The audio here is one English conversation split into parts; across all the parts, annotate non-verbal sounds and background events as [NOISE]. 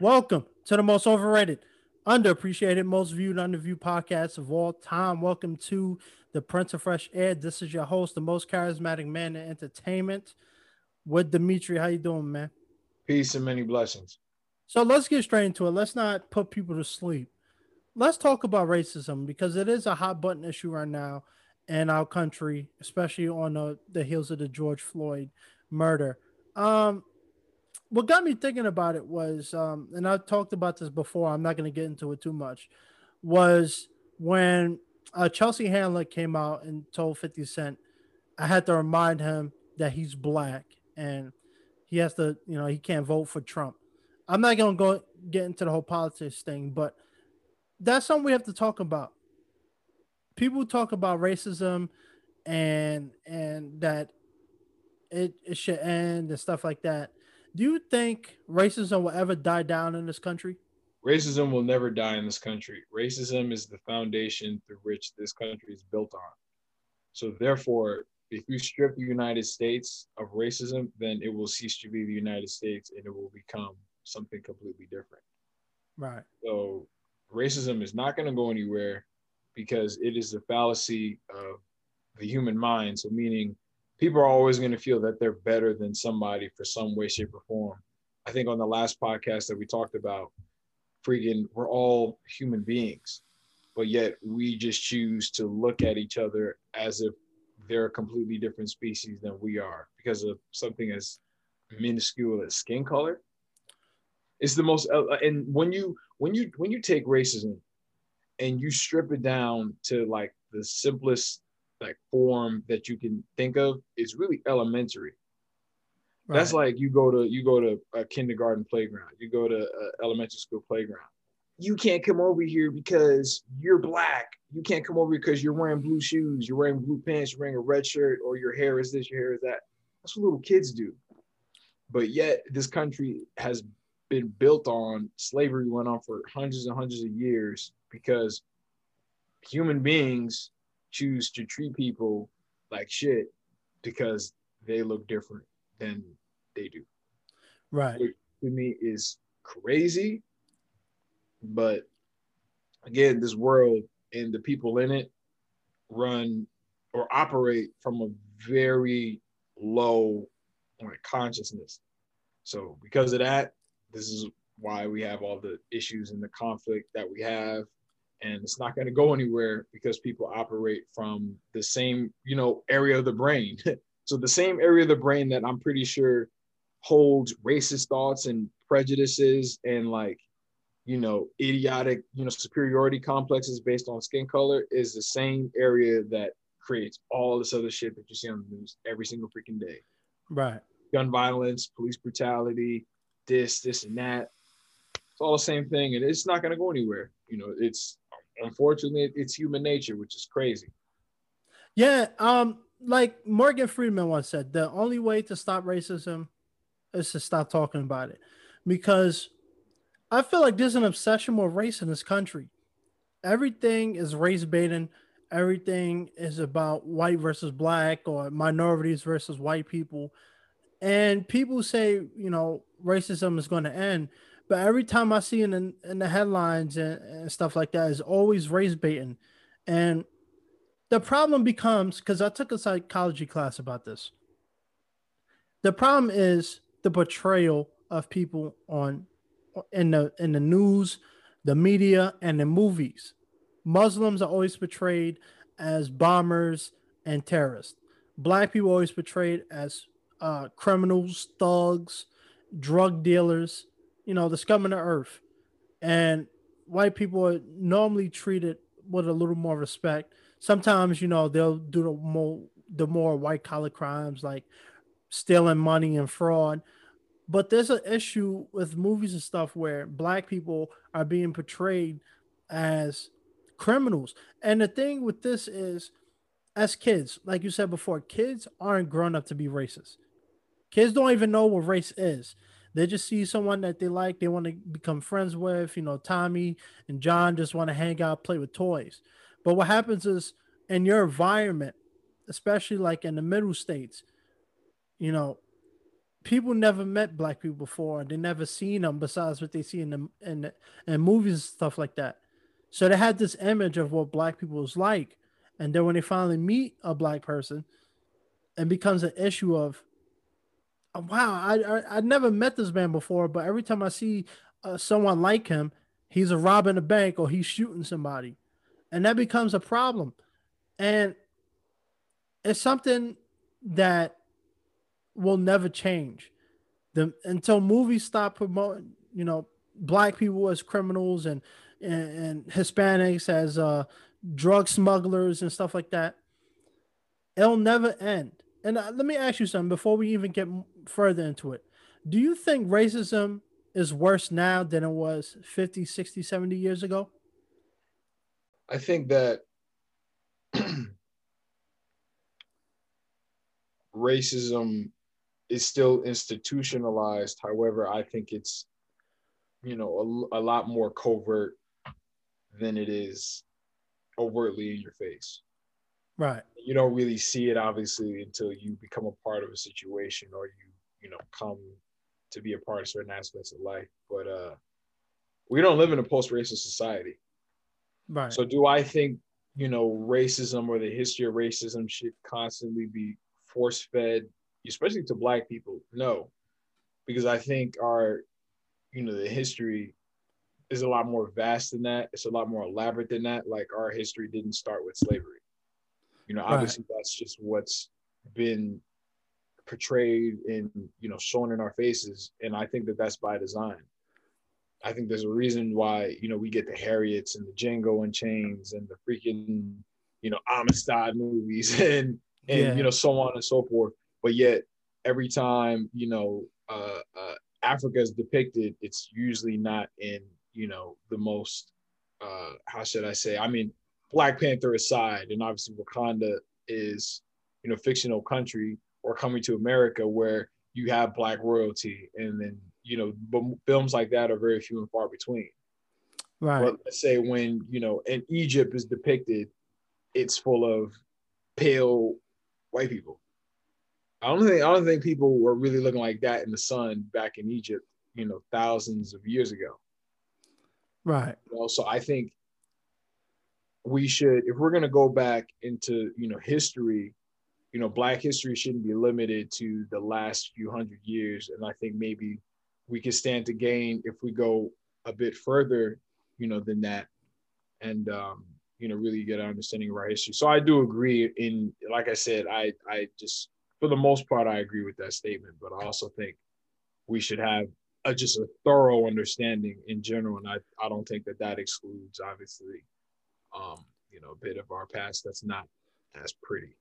Welcome to the most overrated, underappreciated, most viewed, underviewed podcast of all time. Welcome to the Prince of Fresh Air. This is your host, the most charismatic man in entertainment, with Dimitri. How you doing, man? Peace and many blessings. So let's get straight into it. Let's not put people to sleep. Let's talk about racism because it is a hot button issue right now in our country, especially on the, the heels of the George Floyd murder. Um, what got me thinking about it was, um, and I've talked about this before. I'm not going to get into it too much. Was when uh, Chelsea Handler came out and told 50 Cent, I had to remind him that he's black and he has to, you know, he can't vote for Trump. I'm not going to go get into the whole politics thing, but that's something we have to talk about. People talk about racism and and that it, it should end and stuff like that. Do you think racism will ever die down in this country? Racism will never die in this country. Racism is the foundation through which this country is built on. So, therefore, if you strip the United States of racism, then it will cease to be the United States and it will become something completely different. Right. So, racism is not going to go anywhere because it is the fallacy of the human mind. So, meaning people are always going to feel that they're better than somebody for some way, shape, or form. I think on the last podcast that we talked about, freaking, we're all human beings, but yet we just choose to look at each other as if they're a completely different species than we are because of something as minuscule as skin color. It's the most, uh, and when you when you when you take racism and you strip it down to like the simplest like form that you can think of is really elementary. Right. That's like you go to you go to a kindergarten playground, you go to an elementary school playground. You can't come over here because you're black. You can't come over because you're wearing blue shoes, you're wearing blue pants, you're wearing a red shirt, or your hair is this, your hair is that. That's what little kids do. But yet, this country has been built on slavery went on for hundreds and hundreds of years because human beings choose to treat people like shit because they look different than they do. Right. Which to me is crazy. But again, this world and the people in it run or operate from a very low like, consciousness. So because of that, this is why we have all the issues and the conflict that we have and it's not going to go anywhere because people operate from the same you know area of the brain. [LAUGHS] So the same area of the brain that i'm pretty sure holds racist thoughts and prejudices and like you know idiotic you know superiority complexes based on skin color is the same area that creates all this other shit that you see on the news every single freaking day. Right. Gun violence police brutality this this and that. It's all the same thing and it's not going to go anywhere. You know it's unfortunately, it's human nature, which is crazy. Yeah, um, like Morgan Freeman once said, the only way to stop racism is to stop talking about it, because I feel like there's an obsession with race in this country. Everything is race baiting. Everything is about white versus black or minorities versus white people. And people say, you know, racism is going to end. But every time I see in, in the headlines and, and stuff like that, is always race baiting. And the problem becomes because I took a psychology class about this. The problem is the portrayal of people on in the in the news, the media, and the movies. Muslims are always portrayed as bombers and terrorists. Black people always portrayed as uh, criminals, thugs, drug dealers, you know, the scum of the earth. And white people are normally treated with a little more respect. Sometimes, you know, they'll do the more the more white collar crimes like stealing money and fraud. But there's an issue with movies and stuff where black people are being portrayed as criminals. And the thing with this is, as kids, like you said before, kids aren't grown up to be racist. Kids don't even know what race is. They just see someone that they like, they want to become friends with. You know, Tommy and John just want to hang out, play with toys. But what happens is in your environment, especially like in the middle states, you know, people never met black people before. They never seen them besides what they see in the in, in movies and stuff like that. So they had this image of what black people was like, and then when they finally meet a black person, it becomes an issue of, wow, I, I I never met this man before, but every time I see uh, someone like him, he's a robbing a bank or he's shooting somebody, and that becomes a problem, and it's something that will never change. The until movies stop promoting, you know, black people as criminals and and, and Hispanics as uh, drug smugglers and stuff like that. It'll never end. And uh, let me ask you something before we even get further into it. Do you think racism is worse now than it was 50, 60, 70 years ago? I think that [CLEARS THROAT] racism is still institutionalized. However, I think it's, you know, a, a lot more covert than it is overtly in your face. Right. You don't really see it obviously until you become a part of a situation or you, you know, come to be a part of certain aspects of life. But uh we don't live in a post-racist society. Right. So do I think, you know, racism or the history of racism should constantly be force-fed, especially to black people? No. Because I think our, you know, the history is a lot more vast than that. It's a lot more elaborate than that. Like our history didn't start with slavery. You know, obviously right. that's just what's been portrayed and you know shown in our faces, and I think that that's by design. I think there's a reason why you know we get the Harriets and the Django Unchaineds and the freaking you know Amistad movies [LAUGHS] and and yeah. you know so on and so forth. But yet every time you know uh, uh, Africa is depicted, it's usually not in you know the most uh how should I say? I mean, Black Panther aside, and obviously Wakanda is you know fictional country or coming to America where you have black royalty, and then you know but films like that are very few and far between. Right. But let's say when you know in Egypt is depicted, it's full of pale white people. I don't think I don't think people were really looking like that in the sun back in Egypt, you know, thousands of years ago. Right. You know, so I think we should, if we're going to go back into, you know, history, you know, Black history shouldn't be limited to the last few hundred years. And I think maybe we could stand to gain if we go a bit further, you know, than that, and um, you know, really get an understanding of our history. So I do agree. In like I said, I I just for the most part I agree with that statement, but I also think we should have a, just a thorough understanding in general, and I I don't think that that excludes obviously, um, you know, a bit of our past that's not as pretty.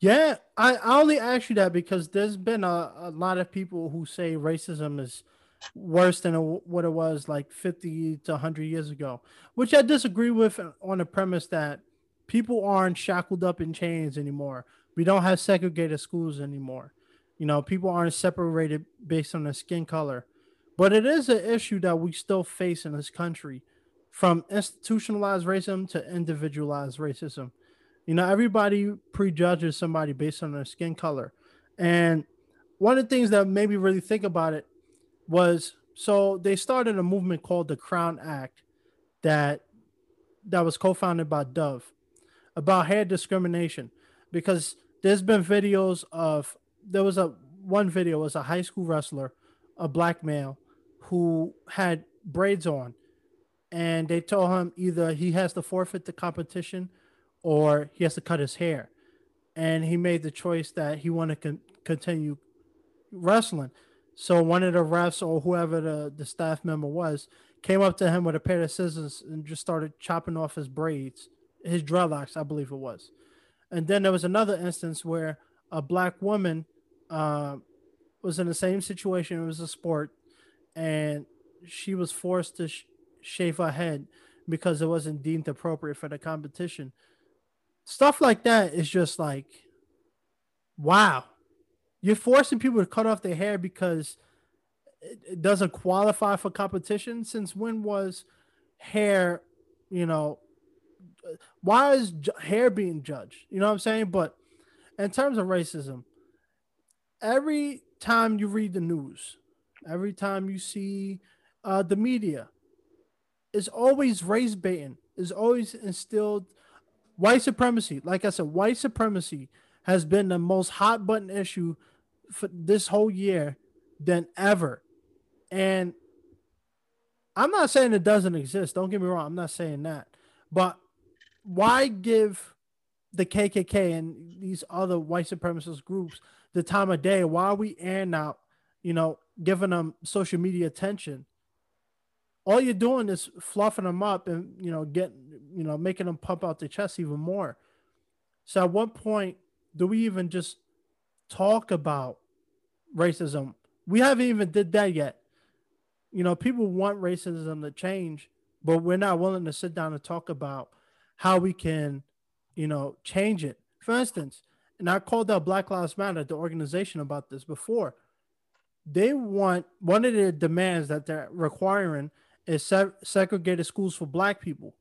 Yeah, I, I only ask you that because there's been a, a lot of people who say racism is worse than a, what it was like 50 to 100 years ago, which I disagree with on the premise that people aren't shackled up in chains anymore. We don't have segregated schools anymore. You know, people aren't separated based on their skin color. But it is an issue that we still face in this country from institutionalized racism to individualized racism. You know, everybody prejudges somebody based on their skin color. And one of the things that made me really think about it was so they started a movement called the Crown Act that that was co-founded by Dove about hair discrimination because there's been videos of there was a one video was a high school wrestler, a black male, who had braids on, and they told him either he has to forfeit the competition, or he has to cut his hair, and he made the choice that he wanted to con- continue wrestling. So one of the refs or whoever the, the staff member was came up to him with a pair of scissors and just started chopping off his braids, his dreadlocks, I believe it was. And then there was another instance where a black woman uh, was in the same situation. It was a sport, and she was forced to sh- shave her head because it wasn't deemed appropriate for the competition. Stuff like that is just like, wow, you're forcing people to cut off their hair because it doesn't qualify for competition. Since when was hair, you know, why is hair being judged? You know what I'm saying? But in terms of racism, every time you read the news, every time you see uh, the media, it's always race baiting. Is always instilled white supremacy. Like I said, white supremacy has been the most hot button issue for this whole year than ever. And I'm not saying it doesn't exist. Don't get me wrong. I'm not saying that. But why give the KKK and these other white supremacist groups the time of day? Why are we airing out, you know, giving them social media attention? All you're doing is fluffing them up and, you know, getting, you know, making them pump out their chest even more. So at what point do we even just talk about racism? We haven't even did that yet. You know, people want racism to change, but we're not willing to sit down and talk about how we can, you know, change it. For instance, and I called out Black Lives Matter, the organization, about this before. They want one of the demands that they're requiring is se- segregated schools for Black people.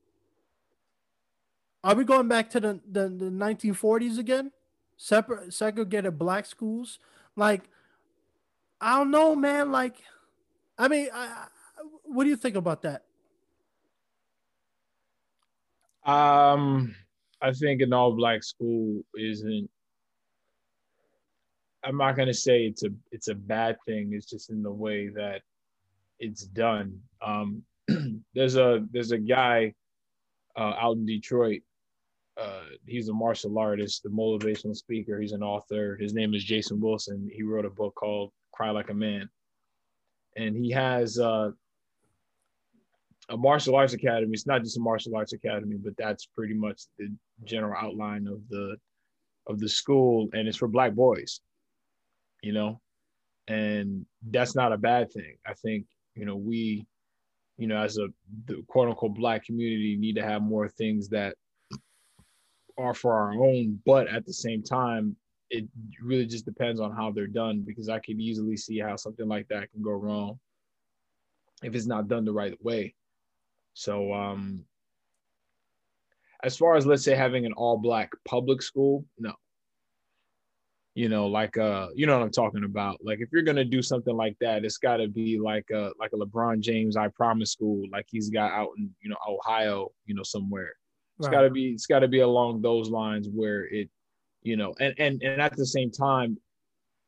Are we going back to the, the, the 1940s again? Separate segregated black schools? Like, I don't know, man. Like, I mean, I, what do you think about that? Um, I think an all black school isn't. I'm not gonna say it's a it's a bad thing. It's just in the way that it's done. Um, [CLEARS THROAT] there's a there's a guy uh, out in Detroit. Uh, he's a martial artist, a motivational speaker. He's an author. His name is Jason Wilson. He wrote a book called Cry Like a Man, and he has uh, a martial arts academy. It's not just a martial arts academy, but that's pretty much the general outline of the of the school, and it's for black boys. You know, and that's not a bad thing. I think you know we, you know, as a the quote unquote black community, need to have more things that are for our own, but at the same time, it really just depends on how they're done because I can easily see how something like that can go wrong if it's not done the right way. So um as far as let's say having an all black public school, no. You know, like uh, you know what I'm talking about. Like if you're gonna do something like that, it's gotta be like a like a LeBron James I promise school, like he's got out in, you know, Ohio, you know, somewhere. It's right. gotta be it's gotta be along those lines where it, you know, and and and at the same time,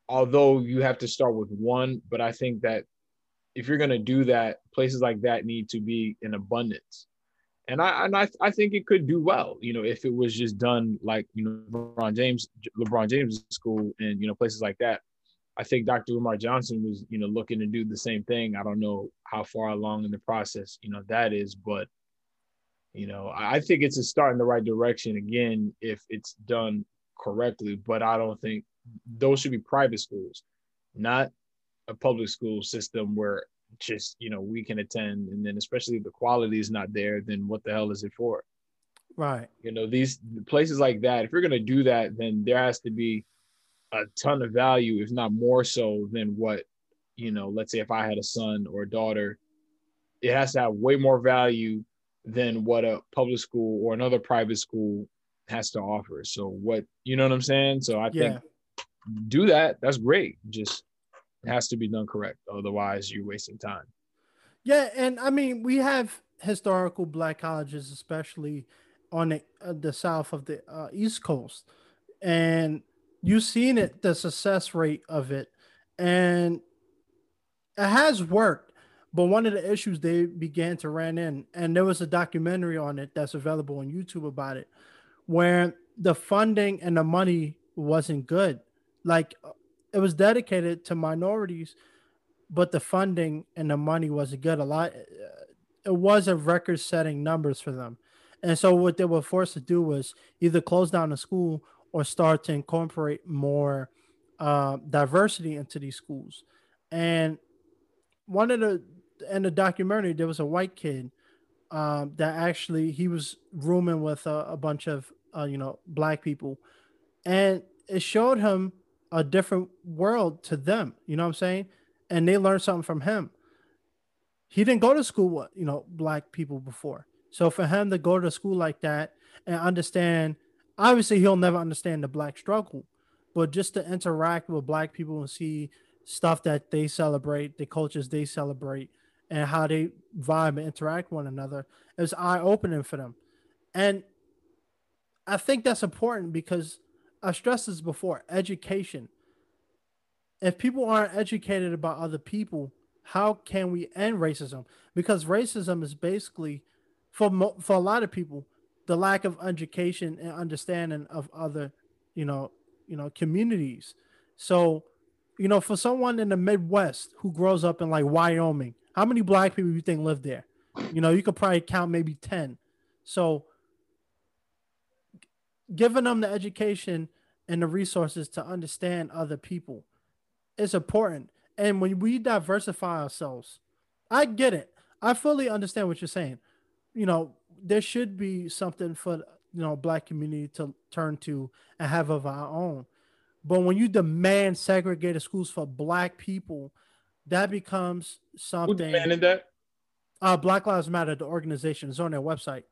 although you have to start with one, but I think that if you're going to do that, places like that need to be in abundance. And I and I, I think it could do well, you know, if it was just done like you know LeBron James LeBron James school and you know places like that. I think Dr. Umar Johnson was you know looking to do the same thing. I don't know how far along in the process you know that is, but you know I think it's a start in the right direction again if it's done correctly. But I don't think those should be private schools, not a public school system where just you know we can attend and then especially if the quality is not there then what the hell is it for? Right. You know these places like that if you're going to do that then there has to be a ton of value if not more so than what you know let's say if i had a son or a daughter it has to have way more value than what a public school or another private school has to offer. So what you know what i'm saying? So i yeah. think do that. That's great. Just it has to be done correct. Otherwise, you're wasting time. Yeah, and I mean, we have historical black colleges, especially on the, uh, the south of the uh, East Coast, and you've seen it, the success rate of it, and it has worked. But one of the issues they began to run in, and there was a documentary on it that's available on YouTube about it, where the funding and the money wasn't good. Like it was dedicated to minorities, but the funding and the money wasn't good. A lot, it was a record-setting numbers for them, and so what they were forced to do was either close down the school or start to incorporate more uh, diversity into these schools. And one of the in the documentary, there was a white kid um, that actually he was rooming with a, a bunch of uh, you know black people, and it showed him a different world to them. You know what I'm saying? And they learned something from him. He didn't go to school with, you know, black people before. So for him to go to school like that and understand, obviously he'll never understand the black struggle, but just to interact with black people and see stuff that they celebrate, the cultures they celebrate, and how they vibe and interact one another. is eye opening for them. And I think that's important because I stressed this before education. If people aren't educated about other people, how can we end racism? Because racism is basically, for mo- for a lot of people, the lack of education and understanding of other, you know, you know, communities. So, you know, for someone in the Midwest who grows up in like Wyoming, how many black people you think live there? You know, you could probably count maybe 10. So giving them the education and the resources to understand other people is important. And when we diversify ourselves, I get it. I fully understand what you're saying. You know, there should be something for you know black community to turn to and have of our own. But when you demand segregated schools for black people, that becomes something. Who demanded that? Uh, Black Lives Matter, the organization, is on their website.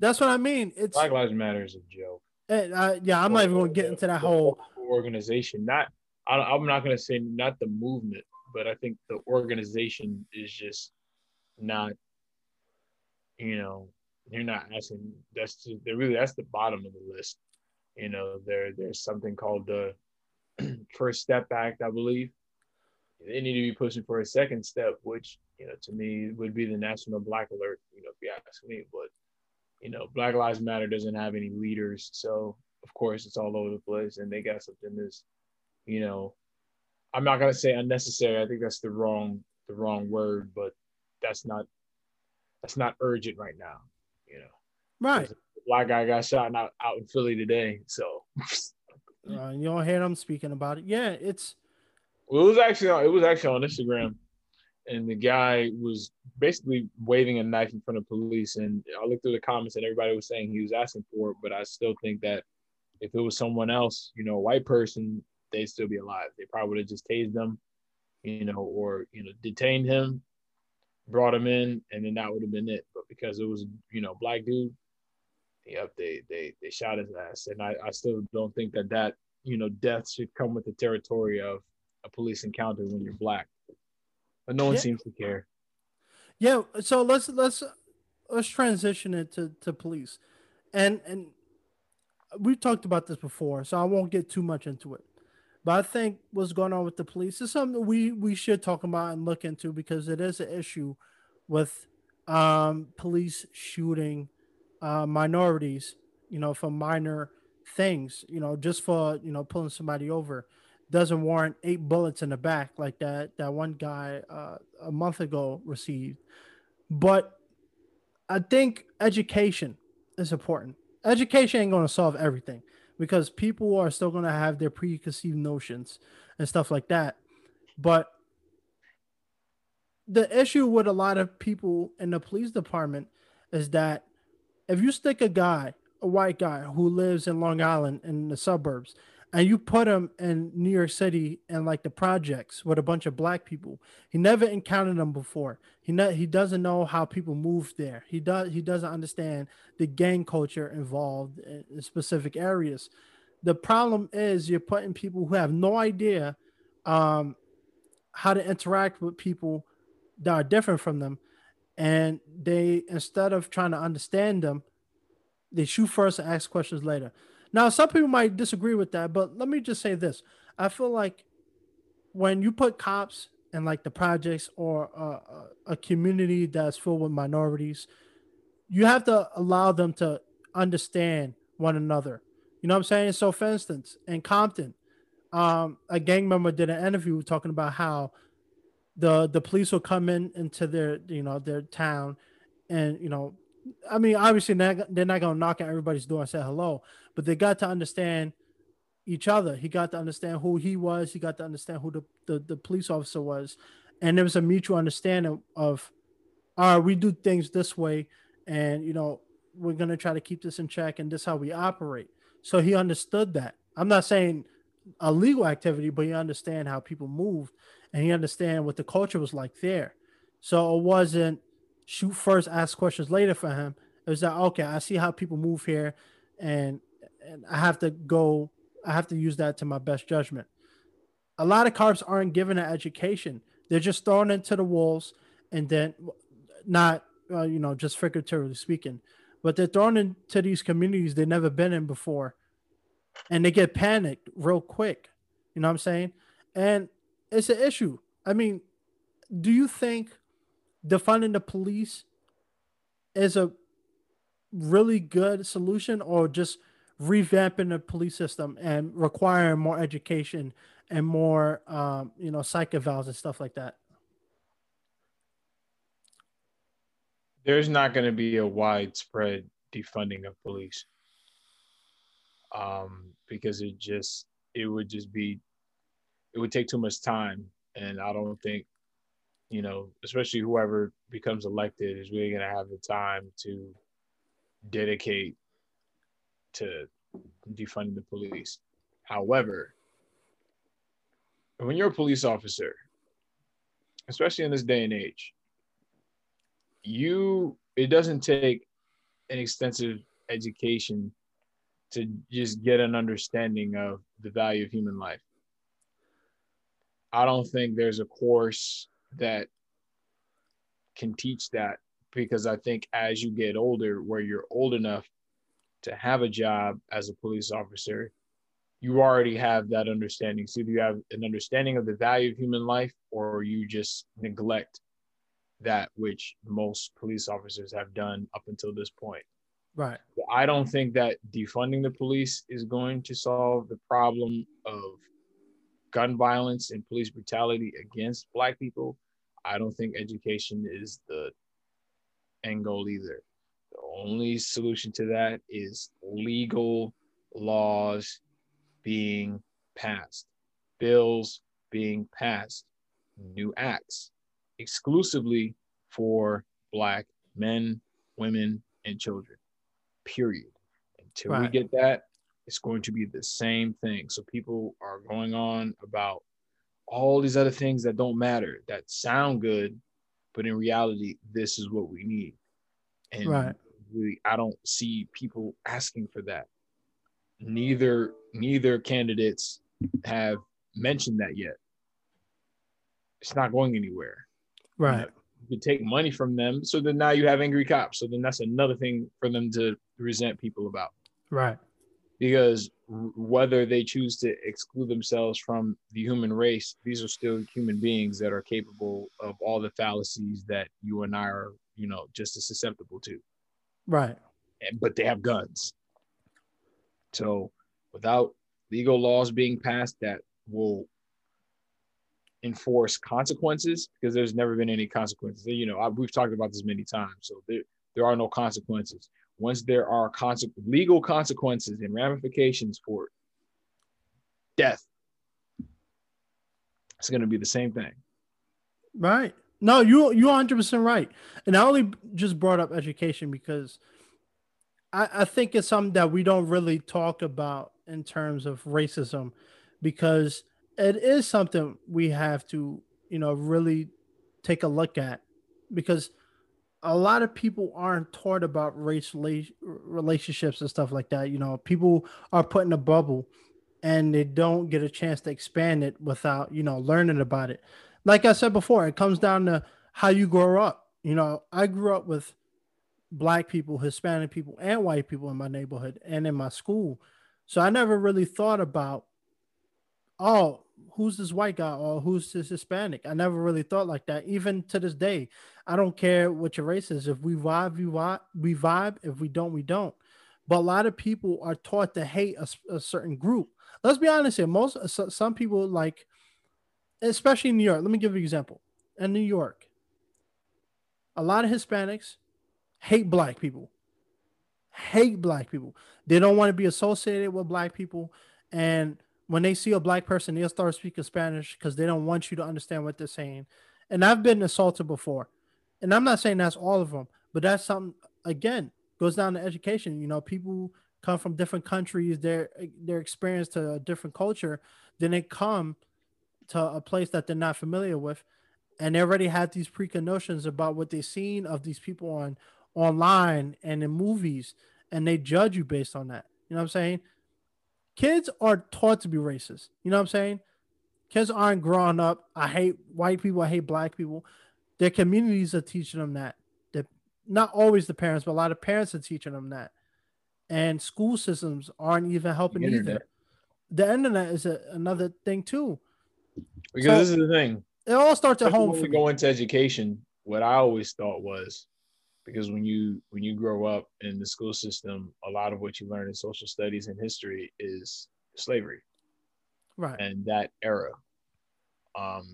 That's what I mean. It's Black Lives Matter is a joke. And, uh, yeah, I'm not even going to get into that whole organization. Not, I, am not going to say not the movement, but I think the organization is just not. You know, you're not asking. That's just, they're really that's the bottom of the list. You know, there there's something called the [CLEARS THROAT] First Step Act, I believe. They need to be pushing for a second step, which you know to me would be the National Black Alert. You know, if you ask me, but you know, Black Lives Matter doesn't have any leaders, so of course it's all over the place, and they got something that's, you know, I'm not gonna say unnecessary. I think that's the wrong the wrong word, but that's not that's not urgent right now. You know, right? Black guy got shot out out in Philly today, so. uh, you don't hear them speaking about it. Yeah, it's. Well, it was actually on, it was actually on Instagram and the guy was basically waving a knife in front of police. And I looked through the comments, and everybody was saying he was asking for it. But I still think that if it was someone else, you know, a white person, they'd still be alive. They probably would have just tased them, you know, or you know, detained him, brought him in, and then that would have been it. But because it was, you know, black dude, yep, they they they shot his ass. And I I still don't think that that you know death should come with the territory of a police encounter when you're black but no one yeah. seems to care. Yeah, so let's let's let's transition it to, to police, and and we've talked about this before, so I won't get too much into it. But I think what's going on with the police is something we we should talk about and look into because it is an issue with um, police shooting uh, minorities, you know, for minor things, you know, just for you know pulling somebody over doesn't warrant eight bullets in the back like that that one guy uh, a month ago received. But I think education is important. Education ain't going to solve everything because people are still going to have their preconceived notions and stuff like that. But the issue with a lot of people in the police department is that if you stick a guy, a white guy who lives in Long Island in the suburbs, and you put him in New York City and like the projects with a bunch of black people. He never encountered them before. He ne- he doesn't know how people move there. He does he doesn't understand the gang culture involved in specific areas. The problem is you're putting people who have no idea um, how to interact with people that are different from them, and they instead of trying to understand them, they shoot first and ask questions later. Now, some people might disagree with that, but let me just say this: I feel like when you put cops in like the projects or a, a community that's filled with minorities, you have to allow them to understand one another. You know what I'm saying? So, for instance, in Compton, um, a gang member did an interview talking about how the the police will come in into their you know their town and you know I mean, obviously they're not, they're not gonna knock on everybody's door and say hello, but they got to understand each other. He got to understand who he was. He got to understand who the, the, the police officer was, and there was a mutual understanding of, all right, we do things this way, and you know we're gonna try to keep this in check, and this how we operate. So he understood that. I'm not saying a legal activity, but he understand how people moved, and he understand what the culture was like there. So it wasn't shoot first, ask questions later for him. It was that okay? I see how people move here, and and I have to go. I have to use that to my best judgment. A lot of cops aren't given an education. They're just thrown into the wolves, and then not uh, you know just figuratively speaking, but they're thrown into these communities they've never been in before, and they get panicked real quick. You know what I'm saying? And it's an issue. I mean, do you think defunding the police is a really good solution or just revamping the police system and requiring more education and more um, you know psych evals and stuff like that? There's not going to be a widespread defunding of police. Um, because it just it would just be it would take too much time. And i don't think you know especially whoever becomes elected is really going to have the time to dedicate to defunding the police however when you're a police officer especially in this day and age you it doesn't take an extensive education to just get an understanding of the value of human life. I don't think there's a course that can teach that because I think as you get older, where you're old enough to have a job as a police officer, you already have that understanding. So you have an understanding of the value of human life, or you just neglect that which most police officers have done up until this point. Right. I don't think that defunding the police is going to solve the problem of gun violence and police brutality against Black people. I don't think education is the end goal either. The only solution to that is legal laws being passed, bills being passed, new acts exclusively for Black men, women, and children. Period. Until right. we get that, it's going to be the same thing. So people are going on about all these other things that don't matter, that sound good, but in reality, this is what we need. And right. really, I don't see people asking for that. Neither neither candidates have mentioned that yet. It's not going anywhere. Right. You take money from them. So then now you have angry cops. So then that's another thing for them to resent people about. Right. Because whether they choose to exclude themselves from the human race, these are still human beings that are capable of all the fallacies that you and I are, you know, just as susceptible to. Right. And, but they have guns. So without legal laws being passed that will enforce consequences because there's never been any consequences. You know, I, we've talked about this many times. So there, there are no consequences. Once there are legal consequences and ramifications for death, it's going to be the same thing. Right. No, you you're 100 percent right. And I only just brought up education because I, I think it's something that we don't really talk about in terms of racism because it is something we have to, you know, really take a look at because a lot of people aren't taught about race relationships and stuff like that. You know, people are put in a bubble and they don't get a chance to expand it without, you know, learning about it. Like I said before, it comes down to how you grow up. You know, I grew up with black people, Hispanic people, and white people in my neighborhood and in my school. So I never really thought about, oh, who's this white guy or who's this Hispanic? I never really thought like that. Even to this day, I don't care what your race is. If we vibe, we vibe. We vibe. If we don't, we don't. But a lot of people are taught to hate a, a certain group. Let's be honest here. Most some people like, especially in New York. Let me give you an example. In New York, a lot of Hispanics hate black people. Hate black people. They don't want to be associated with black people, and when they see a black person, they'll start speaking Spanish because they don't want you to understand what they're saying. And I've been assaulted before. And I'm not saying that's all of them, but that's something again goes down to education. You know, people come from different countries, they're they're experienced to a different culture, then they come to a place that they're not familiar with, and they already have these preconceptions about what they've seen of these people on online and in movies, and they judge you based on that. You know what I'm saying? Kids are taught to be racist. You know what I'm saying? Kids aren't growing up. I hate white people. I hate black people. Their communities are teaching them that. That not always the parents, but a lot of parents are teaching them that. And school systems aren't even helping either. The internet is a, another thing too. Because so, this is the thing. It all starts at home. When we go into education, what I always thought was because when you when you grow up in the school system, a lot of what you learn in social studies and history is slavery, right? And that era, um,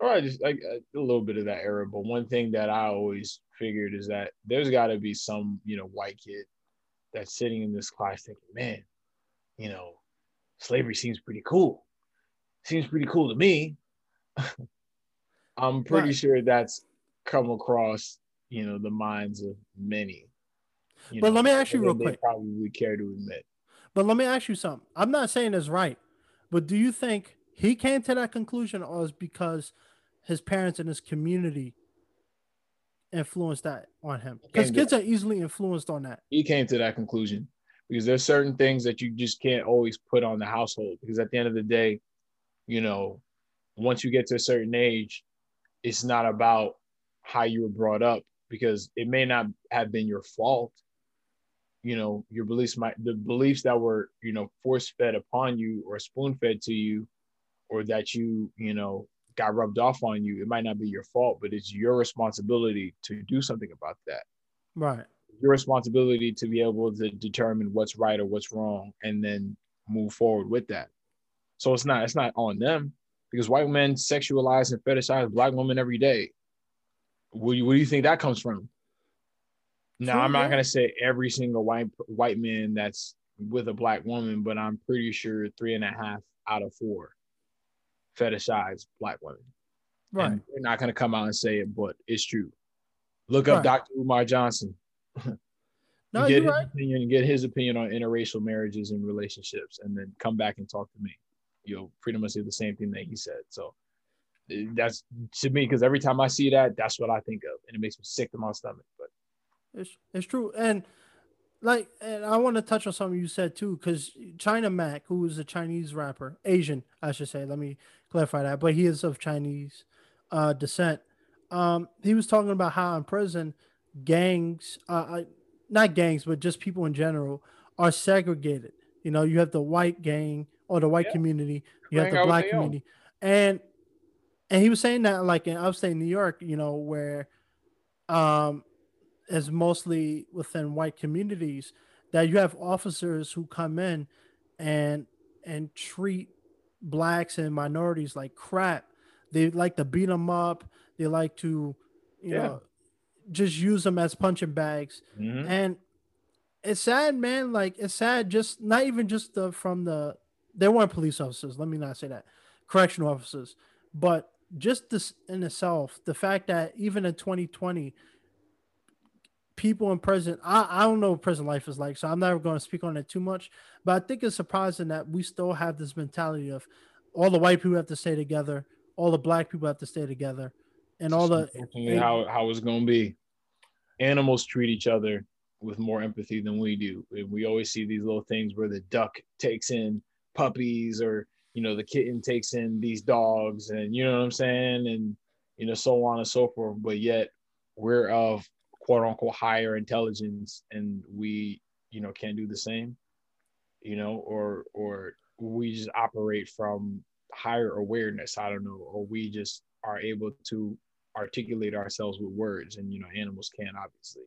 or I just like a little bit of that era. But one thing that I always figured is that there's got to be some you know white kid that's sitting in this class thinking, man, you know, slavery seems pretty cool. Seems pretty cool to me. [LAUGHS] I'm pretty right. sure that's come across you know the minds of many. but know, let me ask you real quick. Probably care to admit. But let me ask you something. I'm not saying it's right, but do you think he came to that conclusion, or is because his parents and his community influenced that on him? Because kids are easily influenced on that. He came to that conclusion because there's certain things that you just can't always put on the household because at the end of the day, you know, once you get to a certain age, it's not about how you were brought up because it may not have been your fault. You know your beliefs might the beliefs that were you know force fed upon you or spoon fed to you or that you you know got rubbed off on you it might not be your fault but it's your responsibility to do something about that. Right. Your responsibility to be able to determine what's right or what's wrong and then move forward with that. So it's not it's not on them because white men sexualize and fetishize black women every day where do you, where do you think that comes from? Now, I'm not gonna say every single white white man that's with a black woman, but I'm pretty sure three and a half out of four fetishize black women. Right. And they're not gonna come out and say it, but it's true. Look up right. Dr. Umar Johnson. [LAUGHS] no, get his right. opinion, get his opinion on interracial marriages and relationships, and then come back and talk to me. You'll pretty much say the same thing that he said. So that's to me because every time I see that, that's what I think of, and it makes me sick to my stomach. But it's it's true, and like, and I want to touch on something you said too, because China Mac, who is a Chinese rapper, Asian, I should say, let me clarify that, but he is of Chinese uh, descent. Um, he was talking about how in prison, gangs, uh, not gangs, but just people in general, are segregated. You know, you have the white gang or the white yeah. community, you have the black community, and and he was saying that like in upstate New York, you know, where um is mostly within white communities, that you have officers who come in and and treat blacks and minorities like crap. They like to beat them up. They like to, you yeah. know, just use them as punching bags. Mm-hmm. And it's sad, man. Like it's sad. Just not even just the from the they weren't police officers. Let me not say that. Correctional officers, but just this in itself, the fact that even in 2020, people in prison, I, I don't know what prison life is like, so I'm never going to speak on it too much. But I think it's surprising that we still have this mentality of all the white people have to stay together, all the black people have to stay together, and all the how how it's going to be. Animals treat each other with more empathy than we do. We always see these little things where the duck takes in puppies or you know the kitten takes in these dogs and you know what i'm saying? And you know so on and so forth. But yet we're of quote unquote higher intelligence and we you know can't do the same you know or or we just operate from higher awareness. I don't know. Or we just are able to articulate ourselves with words and you know animals can obviously.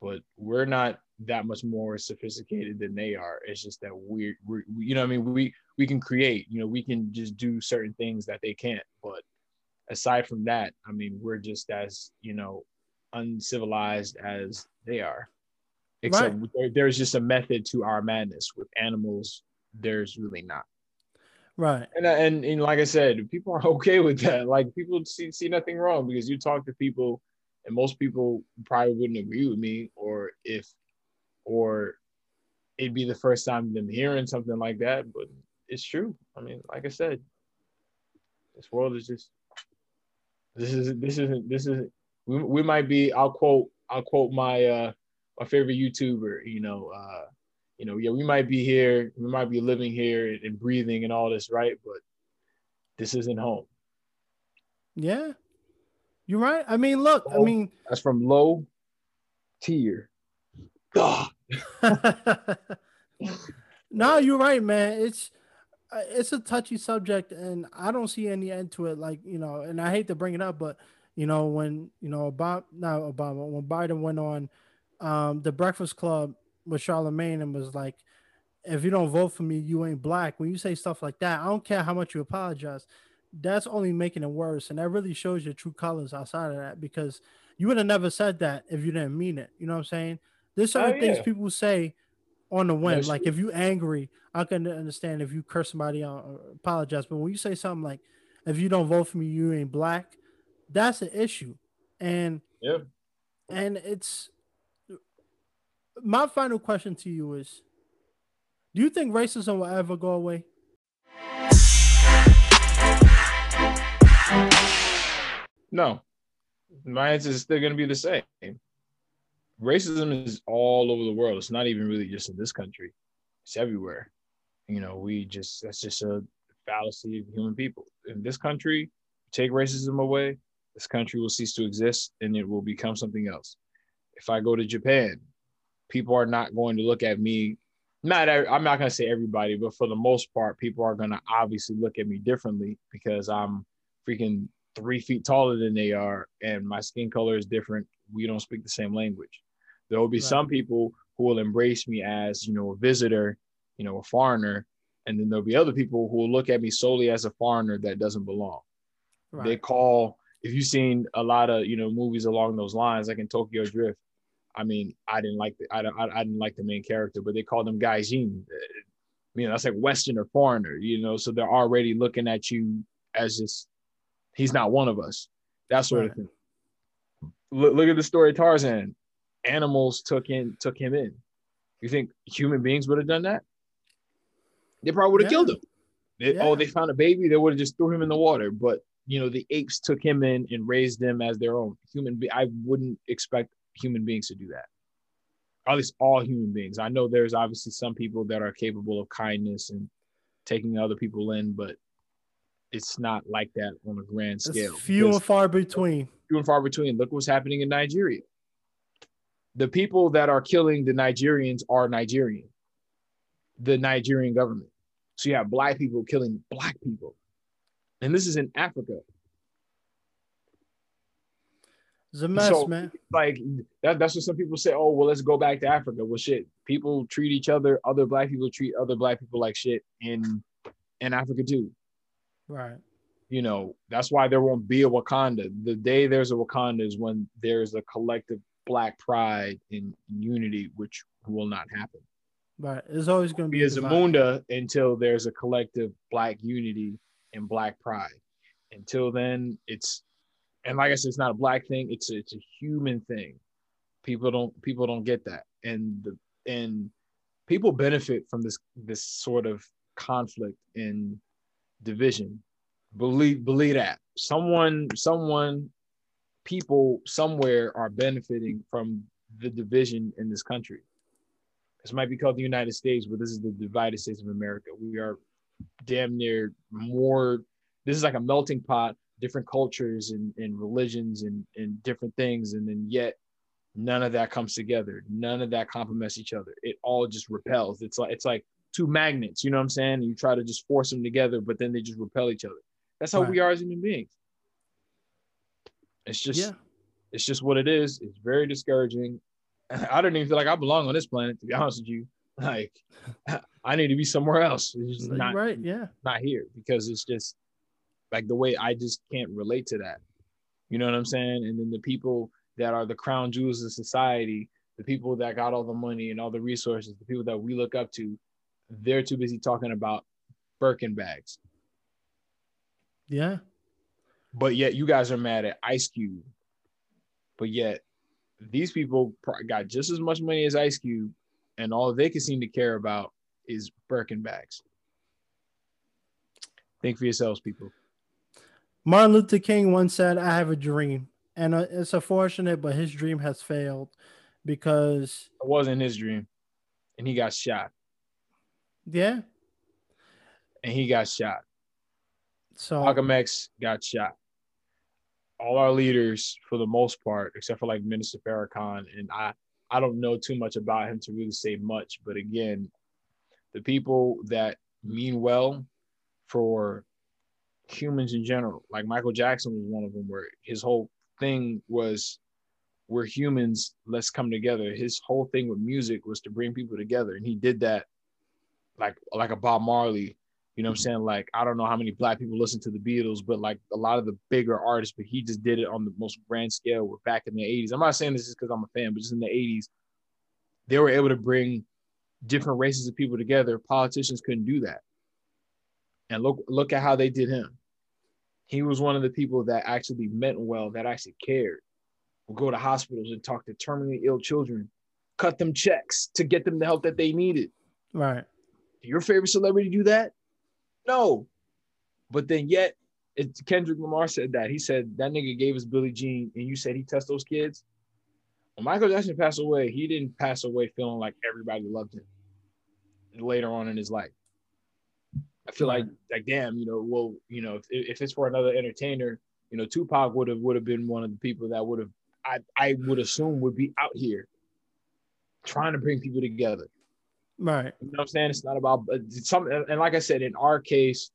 But we're not that much more sophisticated than they are. It's just that we're, we're you know, I mean, we we can create, you know, we can just do certain things that they can't. But aside from that, I mean, we're just as you know, uncivilized as they are. Except right. there, there's just a method to our madness. With animals, there's really not. Right. And, uh, and and like I said, people are [LAUGHS] okay with that. Like people see see nothing wrong because you talk to people and most people probably wouldn't agree with me or if or it'd be the first time them hearing something like that but it's true i mean like i said this world is just this is this isn't this isn't we, we might be i'll quote i'll quote my uh my favorite youtuber you know uh you know, yeah, we might be here, we might be living here and breathing and all this, right? But this isn't home. Yeah. You're right. I mean, look, I mean that's from low tier. [LAUGHS] [LAUGHS] no, you're right, man. It's it's a touchy subject, and I don't see any end to it. Like you know, and I hate to bring it up, but you know, when you know Obama, not Obama, when Biden went on um, the Breakfast Club with Charlemagne and was like, "If you don't vote for me, you ain't black." When you say stuff like that, I don't care how much you apologize. That's only making it worse, and that really shows your true colors outside of that because you would have never said that if you didn't mean it. You know what I'm saying? There's certain oh, yeah. things people say on the whim. That's like true. if you angry, I can understand if you curse somebody out or apologize. But when you say something like, "If you don't vote for me, you ain't black," that's an issue. And yeah, and it's my final question to you is: Do you think racism will ever go away? No, my answer is still going to be the same racism is all over the world. It's not even really just in this country. It's everywhere. You know, we just that's just a fallacy of human people. In this country, take racism away, this country will cease to exist and it will become something else. If I go to Japan, people are not going to look at me. Not I'm not gonna say everybody, but for the most part, people are gonna obviously look at me differently because I'm freaking three feet taller than they are and my skin color is different. We don't speak the same language. There will be right. some people who will embrace me as, you know, a visitor, you know, a foreigner. And then there'll be other people who will look at me solely as a foreigner that doesn't belong. Right. They call, if you've seen a lot of, you know, movies along those lines, like in Tokyo Drift, I mean, I didn't like the, I, I, I didn't like the main character, but they called him Gaijin. Uh, you know, that's like Western or foreigner, you know, so they're already looking at you as just, he's not one of us, that sort right. of thing. Look, look at the story Tarzan animals took in took him in. You think human beings would have done that? They probably would have yeah. killed him. They, yeah. Oh, they found a baby, they would have just threw him in the water. But you know, the apes took him in and raised them as their own human. Be- I wouldn't expect human beings to do that. At least all human beings. I know there's obviously some people that are capable of kindness and taking other people in, but it's not like that on a grand scale. It's few and far between. Few and far between. Look what's happening in Nigeria the people that are killing the Nigerians are Nigerian, the Nigerian government. So you have black people killing black people. And this is in Africa. It's a mess, so, man. Like that, that's what some people say. Oh, well, let's go back to Africa. Well, shit. People treat each other, other black people treat other black people like shit in in Africa too. Right. You know, that's why there won't be a Wakanda. The day there's a Wakanda is when there's a collective black pride and unity, which will not happen. Right. It's always going to be a Zamunda until there's a collective black unity and black pride. Until then, it's and like I said, it's not a black thing. It's a, it's a human thing. People don't people don't get that, and the and people benefit from this this sort of conflict and division. Believe believe that someone someone people somewhere are benefiting from the division in this country. This might be called the United States, but this is the divided states of America. We are damn near more. This is like a melting pot, different cultures and, and religions and, and different things, and then yet none of that comes together. None of that complements each other. It all just repels. It's like it's like two magnets. You know what I'm saying? You try to just force them together, but then they just repel each other. That's how right. we are as human beings. It's just, yeah. it's just what it is. It's very discouraging. [LAUGHS] I don't even feel like I belong on this planet, to be honest with you. [LAUGHS] Like, [LAUGHS] I need to be somewhere else. It's just not right. Yeah, not here because it's just like the way I just can't relate to that. You know what I'm saying? And then the people that are the crown jewels of society, the people that got all the money and all the resources, the people that we look up to, they're too busy talking about Birkin bags. Yeah. But yet you guys are mad at Ice Cube. But yet these people got just as much money as Ice Cube, and all they can seem to care about is Birkin bags. Think for yourselves, people. Martin Luther King once said, "I have a dream," and uh, it's unfortunate, but his dream has failed because it wasn't his dream. and he got shot. Yeah. And he got shot. So Malcolm X got shot. All our leaders, for the most part, except for like Minister Farrakhan, and I, I don't know too much about him to really say much. But again, the people that mean well for humans in general, like Michael Jackson was one of them, where his whole thing was we're humans, let's come together. His whole thing with music was to bring people together. And he did that like like a Bob Marley. You know what I'm saying? Like, I don't know how many black people listen to the Beatles, but like a lot of the bigger artists, but he just did it on the most grand scale. We're back in the 80s. I'm not saying this is because I'm a fan, but just in the 80s, they were able to bring different races of people together. Politicians couldn't do that. And look, look at how they did him. He was one of the people that actually meant well, that actually cared would go to hospitals and talk to terminally ill children, cut them checks to get them the help that they needed. Right. Did your favorite celebrity do that? No. But then yet, it, Kendrick Lamar said that. He said that nigga gave us Billie Jean, and you said he touched those kids. When Michael Jackson passed away, he didn't pass away feeling like everybody loved him. Later on in his life, I feel like like damn, you know, well, you know, if, if it's for another entertainer, you know, Tupac would have would have been one of the people that would have I, I would assume would be out here trying to bring people together. Right. You know what I'm saying? It's not about some and like I said, in our case,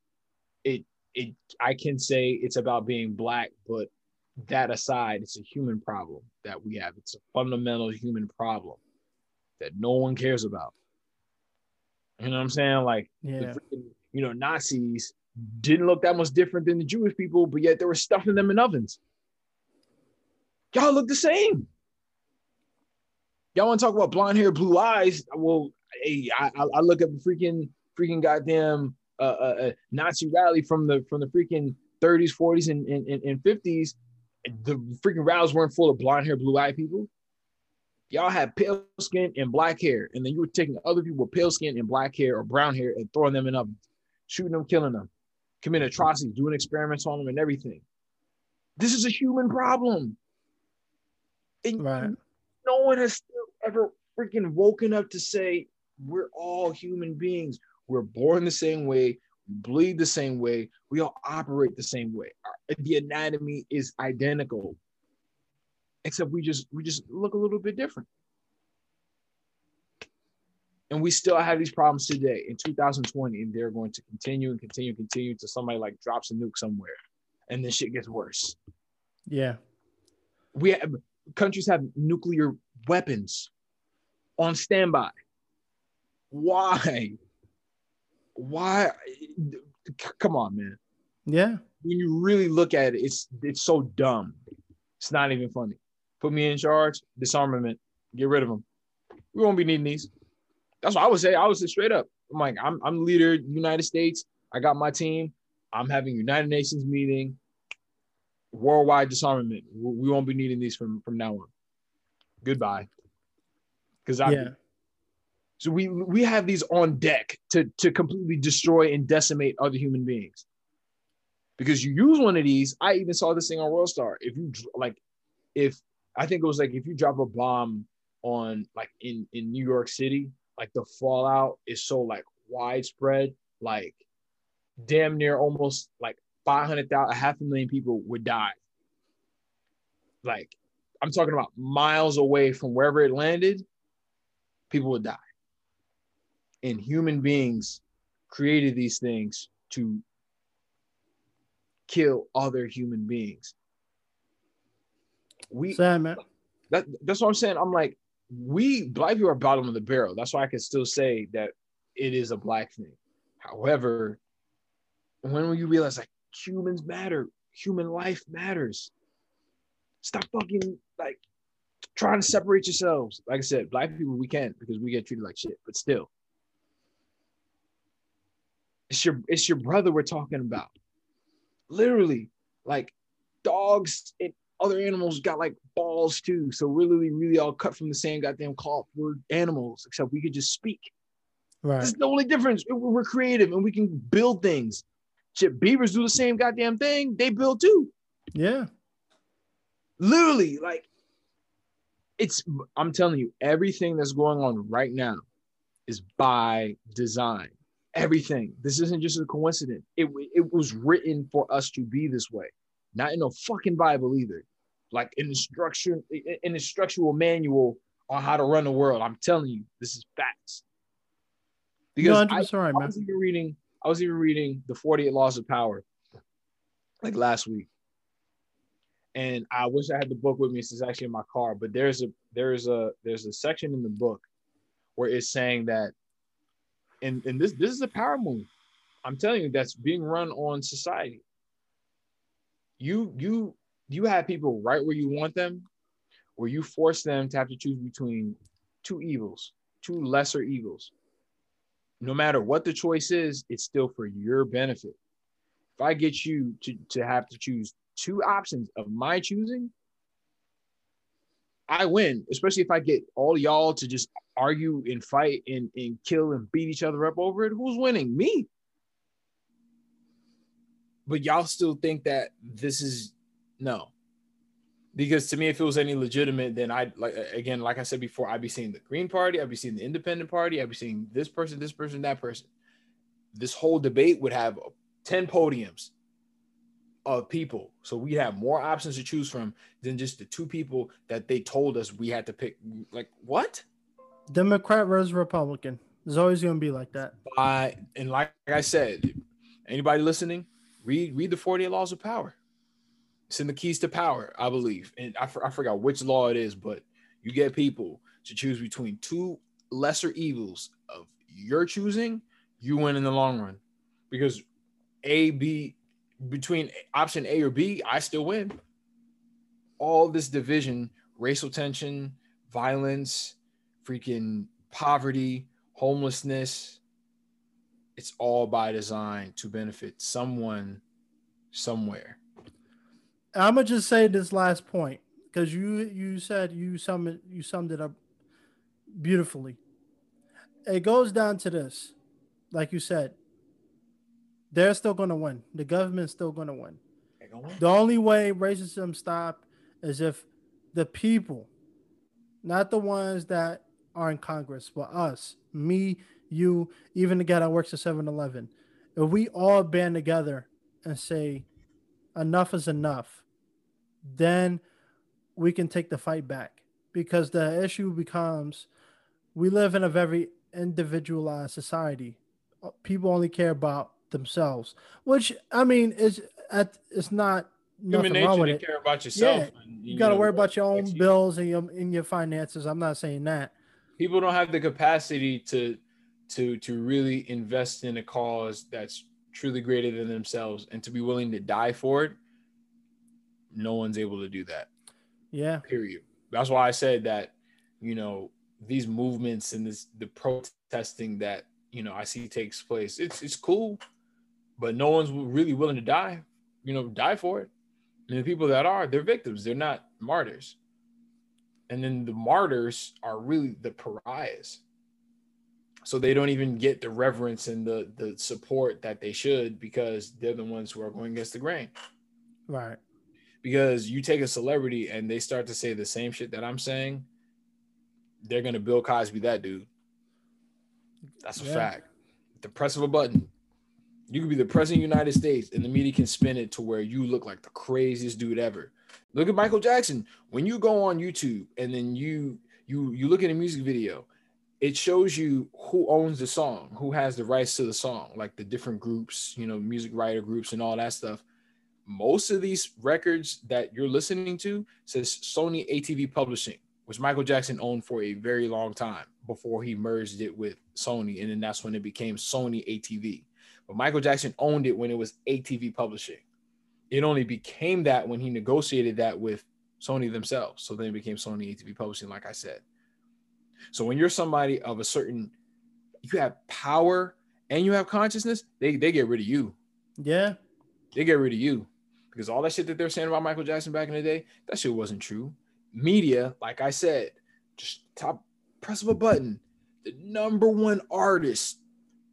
it it I can say it's about being black, but that aside, it's a human problem that we have. It's a fundamental human problem that no one cares about. You know what I'm saying? Like yeah. freaking, you know, Nazis didn't look that much different than the Jewish people, but yet they were stuffing them in ovens. Y'all look the same. Y'all want to talk about blonde hair, blue eyes? Well, hey, I, I look at the freaking freaking goddamn uh, uh, uh, Nazi rally from the from the freaking 30s, 40s, and, and, and 50s. The freaking rallies weren't full of blonde hair, blue eyed people. Y'all had pale skin and black hair, and then you were taking other people with pale skin and black hair or brown hair and throwing them in ovens, shooting them, killing them, committing atrocities, doing experiments on them, and everything. This is a human problem. And right. no one has ever freaking woken up to say we're all human beings. We're born the same way, we bleed the same way, we all operate the same way. Uh, the anatomy is identical, except we just we just look a little bit different. And we still have these problems today in 2020, and they're going to continue and continue and continue until somebody like drops a nuke somewhere, and then shit gets worse. Yeah, we have countries have nuclear weapons on standby. Why? Why? Come on, man. Yeah. When you really look at it, it's it's so dumb. It's not even funny. Put me in charge, disarmament, get rid of them. We won't be needing these. That's what I would say. I would say straight up. I'm like, I'm I'm the leader United States. I got my team. I'm having United Nations meeting worldwide disarmament. We won't be needing these from from now on. Goodbye. Because I. Yeah. So we we have these on deck to to completely destroy and decimate other human beings. Because you use one of these, I even saw this thing on World Star. If you like, if I think it was like if you drop a bomb on like in in New York City, like the fallout is so like widespread, like damn near almost like 500,000, half a million people would die. Like, I'm talking about miles away from wherever it landed, people would die. And human beings created these things to kill other human beings. We Sad, man. That, that's what I'm saying. I'm like, we black people are bottom of the barrel. That's why I can still say that it is a black thing. However, when will you realize like humans matter. Human life matters. Stop fucking like trying to separate yourselves. Like I said, black people we can't because we get treated like shit. But still, it's your it's your brother we're talking about. Literally, like dogs and other animals got like balls too. So we're really, really all cut from the same goddamn cloth. We're animals, except we could just speak. Right. This is the only difference. We're creative and we can build things. Shit, beavers do the same goddamn thing. They build too. Yeah. Literally, like it's I'm telling you, everything that's going on right now is by design. Everything. This isn't just a coincidence. It, it was written for us to be this way, not in a fucking Bible either. Like an instruction, an instructional manual on how to run the world. I'm telling you, this is facts. Because I, right, I was even reading, I was even reading the 48 Laws of Power like last week. And I wish I had the book with me. It's actually in my car, but there's a there's a there's a section in the book where it's saying that and, and this this is a power move. I'm telling you, that's being run on society. You you you have people right where you want them, where you force them to have to choose between two evils, two lesser evils. No matter what the choice is, it's still for your benefit. If I get you to, to have to choose two options of my choosing, I win, especially if I get all y'all to just argue and fight and, and kill and beat each other up over it. Who's winning? Me. But y'all still think that this is no. Because to me, if it was any legitimate, then I'd like again, like I said before, I'd be seeing the Green Party, I'd be seeing the Independent Party, I'd be seeing this person, this person, that person. This whole debate would have 10 podiums of people. So we have more options to choose from than just the two people that they told us we had to pick. Like, what? Democrat versus Republican. It's always going to be like that. And like I said, anybody listening, read read the 48 Laws of Power. It's in the Keys to Power, I believe. And I, I forgot which law it is, but you get people to choose between two lesser evils of your choosing, you win in the long run. Because A, B, between option A or B, I still win. All this division, racial tension, violence, freaking poverty, homelessness, it's all by design to benefit someone somewhere. I'm gonna just say this last point because you you said you summed you summed it up beautifully. It goes down to this, like you said, they're still going to win. The government's still going to win. The only way racism stop is if the people, not the ones that are in Congress, but us, me, you, even the guy that works at 7-Eleven, if we all band together and say enough is enough, then we can take the fight back. Because the issue becomes we live in a very individualized society. People only care about themselves, which I mean is at it's not human nature wrong with to it. care about yourself. Yeah, you, got to worry about your own bills and your in your finances. I'm not saying that. People don't have the capacity to to to really invest in a cause that's truly greater than themselves and to be willing to die for it. No one's able to do that. Yeah. Period. That's why I said that, you know, these movements and this the protesting that you know I see takes place. It's it's cool but no one's really willing to die, you know, die for it. And the people that are, they're victims. They're not martyrs. And then the martyrs are really the pariahs. So they don't even get the reverence and the the support that they should because they're the ones who are going against the grain. Right. Because you take a celebrity and they start to say the same shit that I'm saying, they're gonna Bill Cosby that dude. That's a yeah. fact. The press of a button, you could be the president of the United States and the media can spin it to where you look like the craziest dude ever. Look at Michael Jackson. When you go on YouTube and then you you you look at a music video, it shows you who owns the song, who has the rights to the song, like the different groups, you know, music writer groups and all that stuff. Most of these records that you're listening to says Sony ATV Publishing, which Michael Jackson owned for a very long time before he merged it with Sony, and then that's when it became Sony ATV. But Michael Jackson owned it when it was ATV Publishing. It only became that when he negotiated that with Sony themselves. So then it became Sony ATV Publishing, like I said. So when you're somebody of a certain, you have power and you have consciousness, they, they get rid of you. Yeah. They get rid of you because all that shit that they're saying about Michael Jackson back in the day, that shit wasn't true. Media, like I said, just top press of a button, the number one artist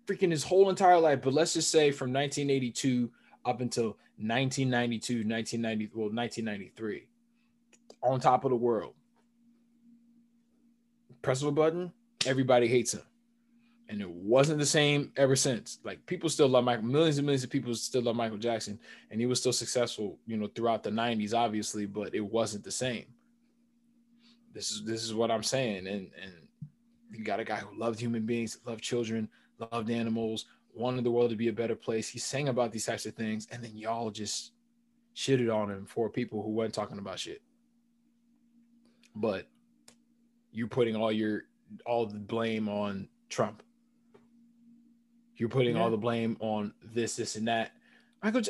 freaking his whole entire life, but let's just say from 1982 up until 1992, 1990, well, 1993, on top of the world. Press of a button, everybody hates him. and it wasn't the same ever since. Like people still love Michael, millions and millions of people still love Michael Jackson, and he was still successful, you know, throughout the '90s, obviously, but it wasn't the same. This is this is what I'm saying, and and you got a guy who loved human beings, loved children, loved animals, wanted the world to be a better place. He sang about these types of things, and then y'all just shitted on him for people who weren't talking about shit. But you're putting all your all the blame on Trump. You're putting yeah. all the blame on this, this, and that. Michael,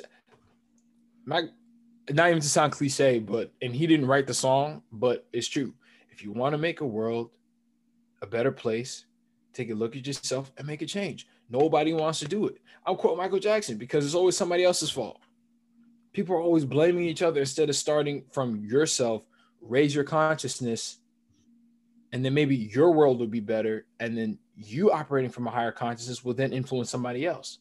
Mike, not even to sound cliche, but and he didn't write the song, but it's true. If you want to make a world a better place, take a look at yourself and make a change. Nobody wants to do it. I'll quote Michael Jackson because it's always somebody else's fault. People are always blaming each other instead of starting from yourself. Raise your consciousness, and then maybe your world will be better. And then you operating from a higher consciousness will then influence somebody else,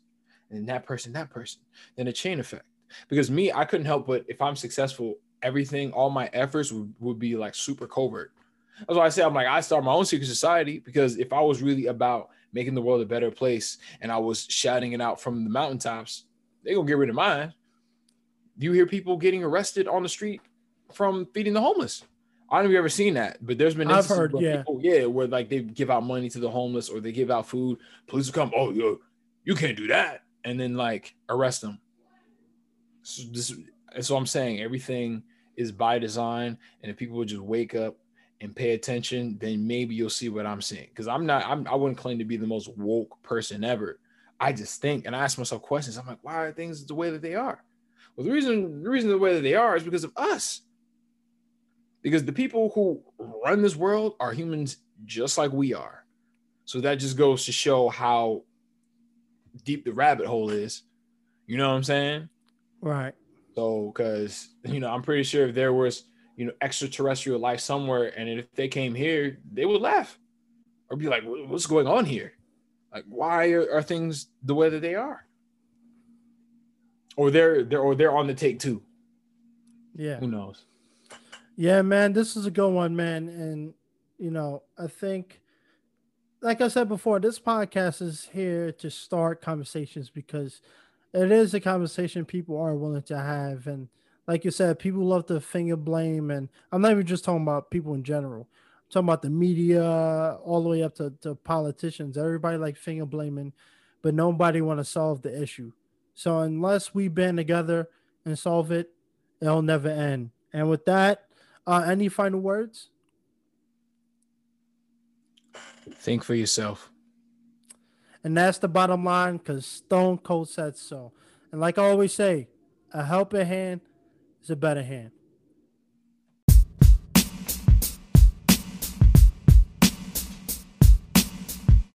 and that person, that person, then a chain effect. Because me, I couldn't help but if I'm successful, everything, all my efforts would, would be like super covert. That's why I say I'm like I start my own secret society because if I was really about making the world a better place and I was shouting it out from the mountaintops, they gonna get rid of mine. Do You hear people getting arrested on the street from feeding the homeless. I don't know if you've ever seen that, but there's been I've heard, yeah, people, yeah, where like they give out money to the homeless or they give out food. Police will come, oh, yo, you can't do that, and then like arrest them. So this, so I'm saying everything is by design, and if people would just wake up and pay attention, then maybe you'll see what I'm seeing. Because I'm not, I'm, I wouldn't claim to be the most woke person ever. I just think and I ask myself questions. I'm like, why are things the way that they are? Well, the reason, the reason the way that they are is because of us. Because the people who run this world are humans just like we are. So that just goes to show how deep the rabbit hole is. You know what I'm saying? Right. So, because you know, I'm pretty sure if there was you know extraterrestrial life somewhere and if they came here they would laugh or be like what's going on here? Like why are, are things the way that they are? Or they're they're or they're on the take too. Yeah. Who knows? Yeah man this is a good one man and you know i think like i said before this podcast is here to start conversations because it is a conversation people are willing to have and like you said, people love to finger blame, and I'm not even just talking about people in general. I'm talking about the media, all the way up to, to politicians. Everybody like finger blaming, but nobody want to solve the issue. So unless we band together and solve it, it'll never end. And with that, uh, any final words? Think for yourself. And that's the bottom line because Stone Cold said so. And like I always say, a helping hand is a better hand.